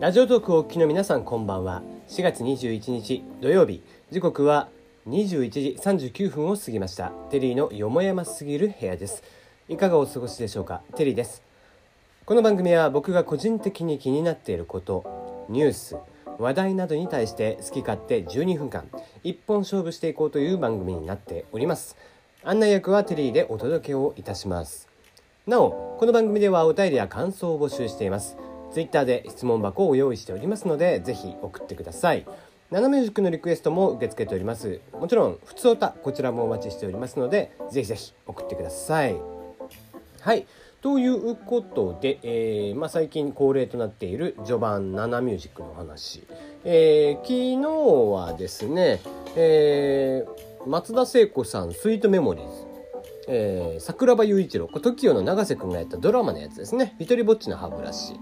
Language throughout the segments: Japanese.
ラジオトークをお聞きの皆さんこんばんは。4月21日土曜日。時刻は21時39分を過ぎました。テリーのよもやますぎる部屋です。いかがお過ごしでしょうか？テリーです。この番組は僕が個人的に気になっていることニュース話題などに対して好き勝手12分間一本勝負していこうという番組になっております。案内役はテリーでお届けをいたします。なおこの番組ではお便りや感想を募集しています。ツイッターで質問箱を用意しておりますのでぜひ送ってください。斜め塾のリクエストも受け付けております。もちろん普通歌こちらもお待ちしておりますのでぜひぜひ送ってください。はい。ということで、えーまあ、最近恒例となっている序盤7ミュージックの話、えー、昨日はですね、えー、松田聖子さん「スイートメモリーズ」えー、桜庭雄一郎。TOKIO の永瀬君がやったドラマのやつですね「一人ぼっちの歯ブラシ」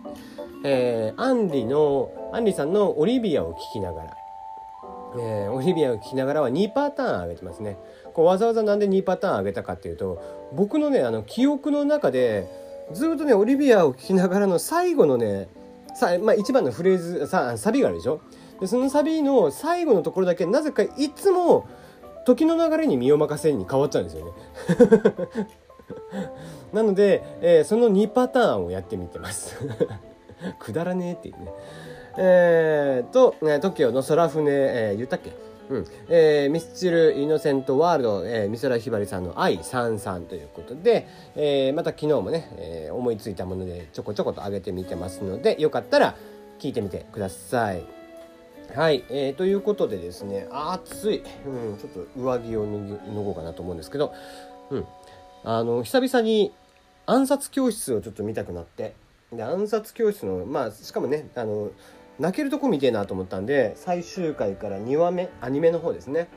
えー、アンリのアンリさんの「オリビア」を聴きながら、えー、オリビアを聴きながらは2パターン上げてますね。こうわざわざなんで2パターン上げたかっていうと僕のねあの記憶の中でずっとねオリビアを聴きながらの最後のねさ、まあ、一番のフレーズさサビがあるでしょ。でそのサビの最後のところだけなぜかいつも時の流れに身を任せに変わっちゃうんですよね。なので、えー、その2パターンをやってみてます。くだらねえっていうね。えー、と、ね、TOKIO の空船、えー、言ったっけ？うん。えー、ミスチル・イノセント・ワールド、えー、美空ひばりさんの「愛33」ということで、えー、また昨日もね、えー、思いついたものでちょこちょこと上げてみてますのでよかったら聞いてみてください。はい、えー、ということでですね暑い、うん、ちょっと上着を脱ごうかなと思うんですけど、うん、あの久々に暗殺教室をちょっと見たくなってで暗殺教室のまあしかもねあの泣けるとこ見てえなと思ったんで最終回から2話目アニメの方ですね。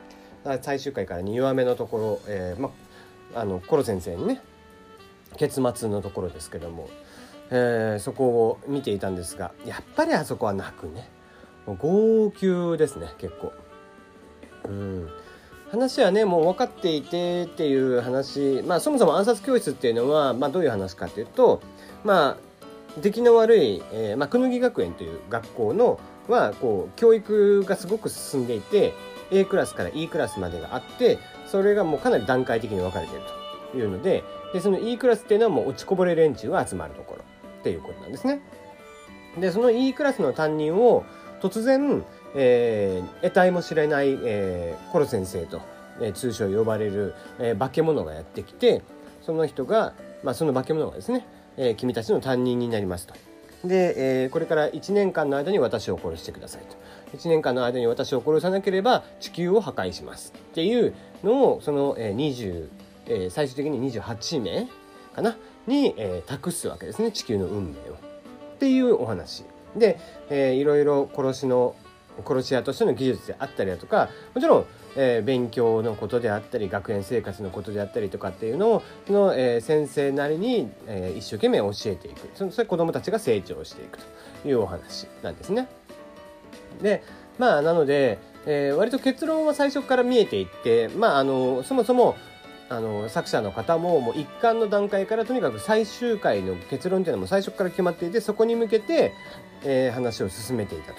最終回から2話目のところ、えー、まあのコロ先生にね結末のところですけども、えー、そこを見ていたんですがやっぱりあそこは泣くね。もう号泣ですね結構。うん。話はねもう分かっていてっていう話。まあそもそも暗殺教室っていうのは、まあ、どういう話かっていうとまあ出来の悪い、えーまあ、くぬぎ学園という学校のはこう教育がすごく進んでいて A クラスから E クラスまでがあってそれがもうかなり段階的に分かれているというのででその E クラスっていうのはもう落ちこぼれ連中が集まるところっていうことなんですね。でその E クラスの担任を突然、えー、得体も知れない、えー、コロ先生と、えー、通称呼ばれる、えー、化け物がやってきてその人が、まあ、その化け物がですねえー、君たちの担任になりますと。で、えー、これから1年間の間に私を殺してくださいと。1年間の間に私を殺さなければ地球を破壊しますっていうのをその、えー、20、えー、最終的に28名かな？に、えー、託すわけですね地球の運命を。っていうお話。で、えー、いろいろ殺しの殺し屋としての技術であったりだとかもちろんえー、勉強のことであったり学園生活のことであったりとかっていうのをその、えー、先生なりに、えー、一生懸命教えていくそそれ子どもたちが成長していくというお話なんですね。でまあなので、えー、割と結論は最初から見えていってまああのそもそもあの作者の方ももう一貫の段階からとにかく最終回の結論っていうのも最初から決まっていてそこに向けて、えー、話を進めていた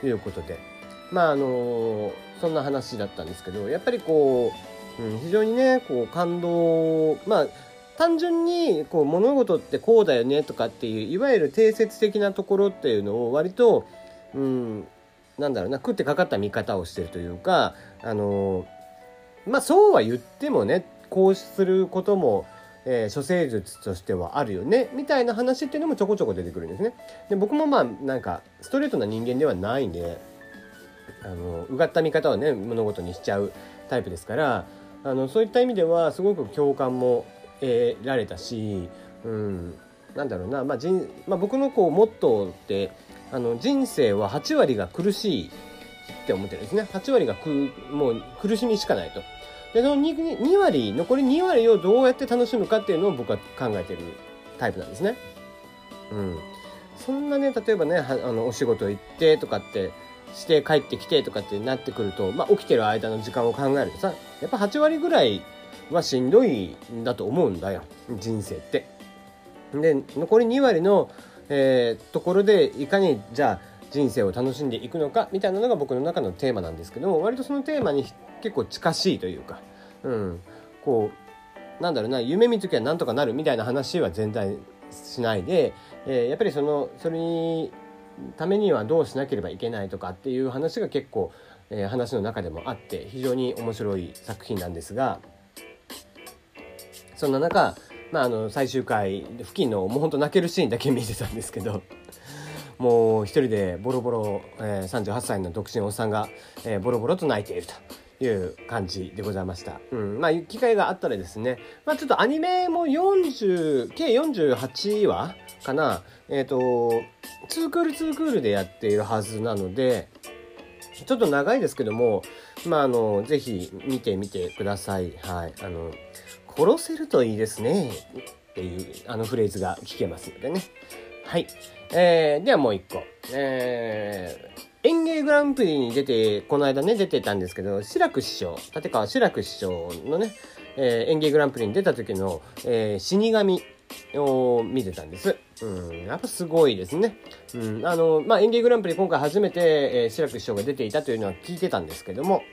ということで。まああのそんな話だったんですけどやっぱりこう、うん、非常にねこう感動まあ単純にこう物事ってこうだよねとかっていういわゆる定説的なところっていうのを割と、うん、なんだろうな食ってかかった見方をしてるというかあのまあそうは言ってもねこうすることもえー、処世術としてはあるよねみたいな話っていうのもちょこちょこ出てくるんですね。で僕もまあなんかストレートな人間ではないんであのうがった見方をね物事にしちゃうタイプですからあのそういった意味ではすごく共感も得られたし、うん、なんだろうな、まあ人まあ、僕のこうモットーってあの人生は8割が苦しいって思ってるんですね8割がくもう苦しみしかないと。でその 2, 2割残り2割をどうやって楽しむかっていうのを僕は考えてるタイプなんですね。うん、そんなね例えばねあのお仕事行ってとかってして帰ってきてとかってなってくると、まあ、起きてる間の時間を考えるとさやっぱ8割ぐらいはしんどいんだと思うんだよ人生って。で残り2割の、えー、ところでいかにじゃあ人生を楽しんでいくのかみたいなのが僕の中のテーマなんですけども割とそのテーマに結構近しいというか、うん、こうなんだろうな夢見る時はなんとかなるみたいな話は全然しないで、えー、やっぱりそのそれにためにはどうしなければいけないとかっていう話が結構、えー、話の中でもあって非常に面白い作品なんですがそんな中、まあ、あの最終回付近のもうほんと泣けるシーンだけ見てたんですけど もう一人でボロボロ、えー、38歳の独身おっさんが、えー、ボロボロと泣いていると。いう感じでございました。うん。まあ、機会があったらですね、まあ、ちょっとアニメも40、計48話かな。えっ、ー、と、2クール2クールでやっているはずなので、ちょっと長いですけども、まあ、あの、ぜひ見てみてください。はい。あの、殺せるといいですね。っていう、あのフレーズが聞けますのでね。はい。えー、ではもう一個。えー、演芸グランプリに出て、この間ね、出てたんですけど、志らく師匠、立川志らく師匠のね、えー、演芸グランプリに出た時の、えー、死神を見てたんです。うん、やっぱすごいですね。うん、あの、まあ、演芸グランプリ今回初めて、えー、志らく師匠が出ていたというのは聞いてたんですけども、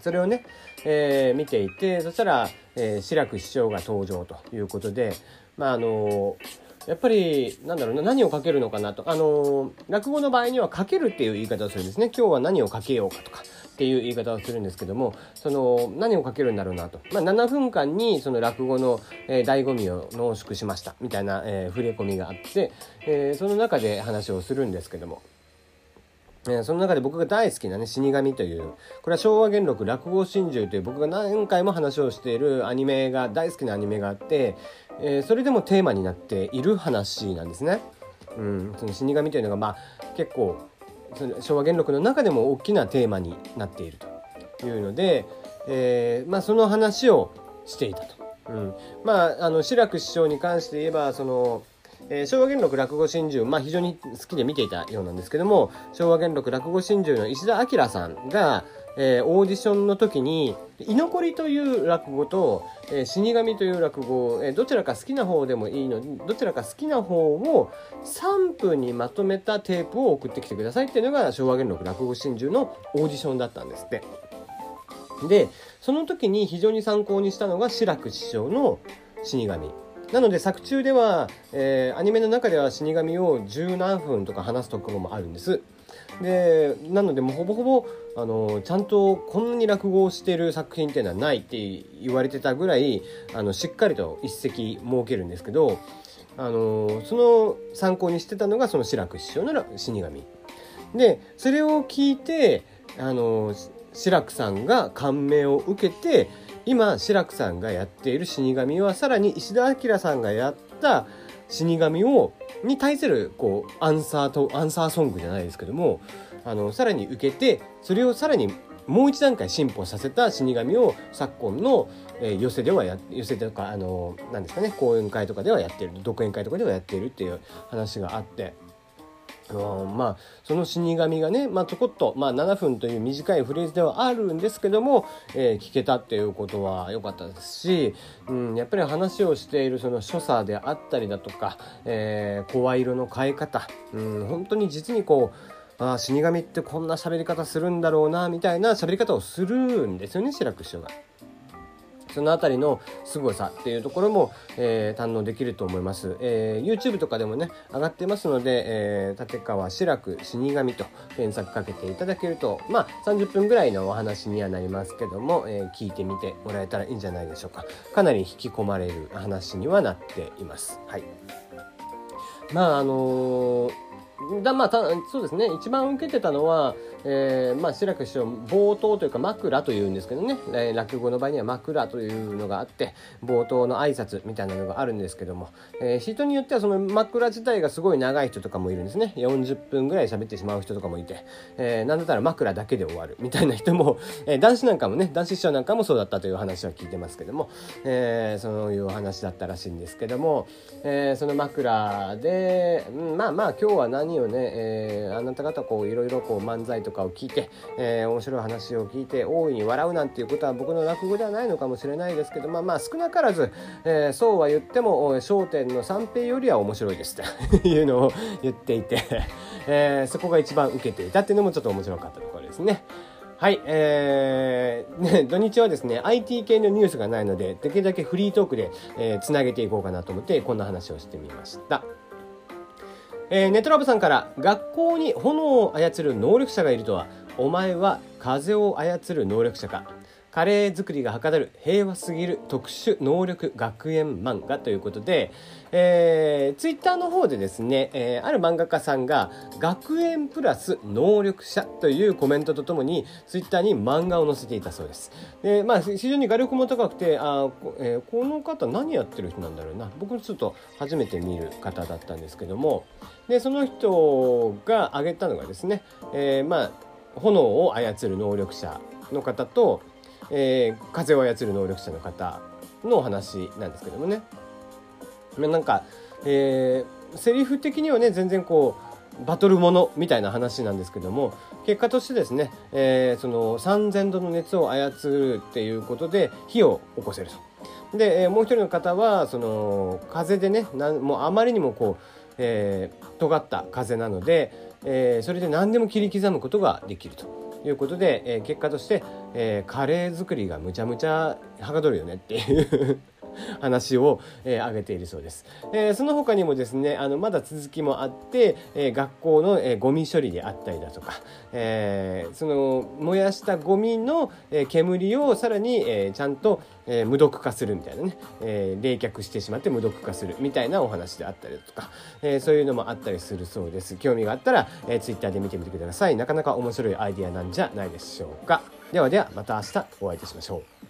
それをね、えー、見ていて、そしたら、えー、志らく師匠が登場ということで、まあ、あのーやっぱりなんだろうな何をかけるのかなとあの落語の場合にはかけるっていう言い方をするんですね今日は何をかけようかとかっていう言い方をするんですけどもその何をかけるんだろうなと、まあ、7分間にその落語の、えー、醍醐味を濃縮しましたみたいな、えー、触れ込みがあって、えー、その中で話をするんですけども。えその中で僕が大好きなね、死神という、これは昭和元禄落語真珠という僕が何回も話をしているアニメが、大好きなアニメがあって、えー、それでもテーマになっている話なんですね。うん、その死神というのがまあ結構その昭和元禄の中でも大きなテーマになっているというので、えー、まあ、その話をしていたと。うん、まああの志らく師匠に関して言えばそのえー、昭和元禄落語真珠、まあ、非常に好きで見ていたようなんですけども昭和元禄落語真珠の石田明さんが、えー、オーディションの時に居残りという落語と、えー、死神という落語、えー、どちらか好きな方でもいいのどちらか好きな方を3分にまとめたテープを送ってきてくださいっていうのが昭和元禄落語真珠のオーディションだったんですって。でその時に非常に参考にしたのが志らく師匠の死神。なので作中では、えー、アニメの中では死神を十何分とか話すところもあるんです。でなのでもうほぼほぼあのちゃんとこんなに落語をしてる作品っていうのはないって言われてたぐらいあのしっかりと一席設けるんですけどあのその参考にしてたのがその志らく師匠の死神。でそれを聞いてあの志らくさんが感銘を受けて今志らくさんがやっている死神はさらに石田明さんがやった死神をに対するこうアンサーとアンサーソングじゃないですけどもあのさらに受けてそれをさらにもう一段階進歩させた死神を昨今の、えー、寄せではや寄せとかあの何ですかね講演会とかではやってる独演会とかではやっているっていう話があって。まあその死神がね、まあ、ちょこっと、まあ、7分という短いフレーズではあるんですけども、えー、聞けたっていうことは良かったですし、うん、やっぱり話をしているその所作であったりだとか、えー、声色の変え方、うん、本当に実にこうあ死神ってこんな喋り方するんだろうなみたいな喋り方をするんですよね志らく師匠が。その辺りの凄さっていうところも、えー、堪能できると思います、えー、YouTube とかでもね上がってますので、えー、立川志らく死神と検索かけていただけるとまあ30分ぐらいのお話にはなりますけども、えー、聞いてみてもらえたらいいんじゃないでしょうか。かなり引き込まれる話にはなっています。はい。まああのーだまあそうですね。一番受けてたのは、えー、まあ志らく師匠冒頭というか枕というんですけどね、えー、落語の場合には枕というのがあって冒頭の挨拶みたいなのがあるんですけども、えー、人によってはその枕自体がすごい長い人とかもいるんですね。40分ぐらい喋ってしまう人とかもいて、えー、なんだったら枕だけで終わる。みたいな人も、えー、男子なんかもね男子師匠なんかもそうだったという話は聞いてますけども、えー、そういうお話だったらしいんですけども、えー、その枕で、うん、まあまあ今日は何をね、えー、あなた方こういろいろこう漫才ととかを聞いて、えー、面白い話を聞いて大いに笑うなんていうことは僕の落語ではないのかもしれないですけどまあまあ少なからず、えー、そうは言っても『笑点』の三平よりは面白いですと いうのを言っていて、えー、そこが一番受けていたっていうのもちょっと面白かったところですね。はい、えー、ね、土日はですね、IT 系のニュースがないので、できるだけフリートークで、えー、つなげていこうかなと思って、こんな話をしてみました。えー、ネトラブさんから、学校に炎を操る能力者がいるとは、お前は風を操る能力者か。カレー作りがはかどる平和すぎる特殊能力学園漫画ということで、えー、ツイッターの方でですね、えー、ある漫画家さんが学園プラス能力者というコメントとともにツイッターに漫画を載せていたそうです。で、まあ非常に画力も高くて、あこ、えー、この方何やってる人なんだろうな。僕ちょっと初めて見る方だったんですけども、で、その人が挙げたのがですね、えー、まあ炎を操る能力者の方と、えー、風を操る能力者の方のお話なんですけどもね。なんか、えー、セリフ的にはね全然こうバトルものみたいな話なんですけども結果としてですね、えー、その3000度の熱を操るっていうことで火を起こせると。で、えー、もう一人の方はその風でねなんもうあまりにもこう、えー、尖った風なので、えー、それで何でも切り刻むことができると。いうことで、えー、結果として、えー、カレー作りがむちゃむちゃはかどるよねっていう話を、えー、挙げているそうです、えー、その他にもですねあのまだ続きもあって、えー、学校の、えー、ゴミ処理であったりだとか、えー、その燃やしたゴミの、えー、煙をさらに、えー、ちゃんと、えー、無毒化するみたいなね、えー、冷却してしまって無毒化するみたいなお話であったりだとか、えー、そういうのもあったりするそうです。興味があったら、えー、ツイッターで見てみてください。なかなか面白いアイディアなんじゃないでしょうか。ではではまた明日お会いいたしましょう。